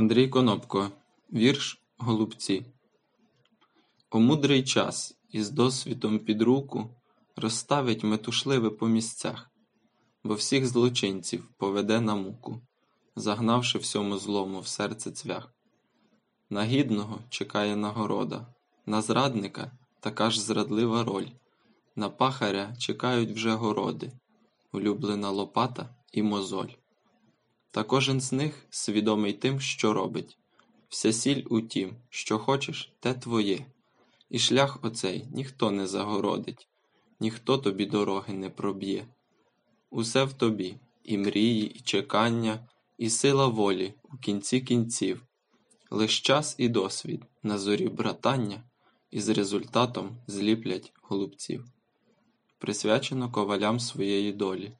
Андрій Конопко Вірш Голубці О мудрий час із досвідом під руку Розставить метушливе по місцях, Бо всіх злочинців поведе на муку, Загнавши всьому злому в серце цвях. На гідного чекає нагорода, на зрадника така ж зрадлива роль, на пахаря чекають вже городи, улюблена лопата і мозоль. Та кожен з них свідомий тим, що робить. Вся сіль у тім, що хочеш, те твоє, і шлях оцей ніхто не загородить, ніхто тобі дороги не проб'є. Усе в тобі і мрії, і чекання, і сила волі у кінці кінців, лиш час і досвід на зорі братання і з результатом зліплять голубців. Присвячено ковалям своєї долі.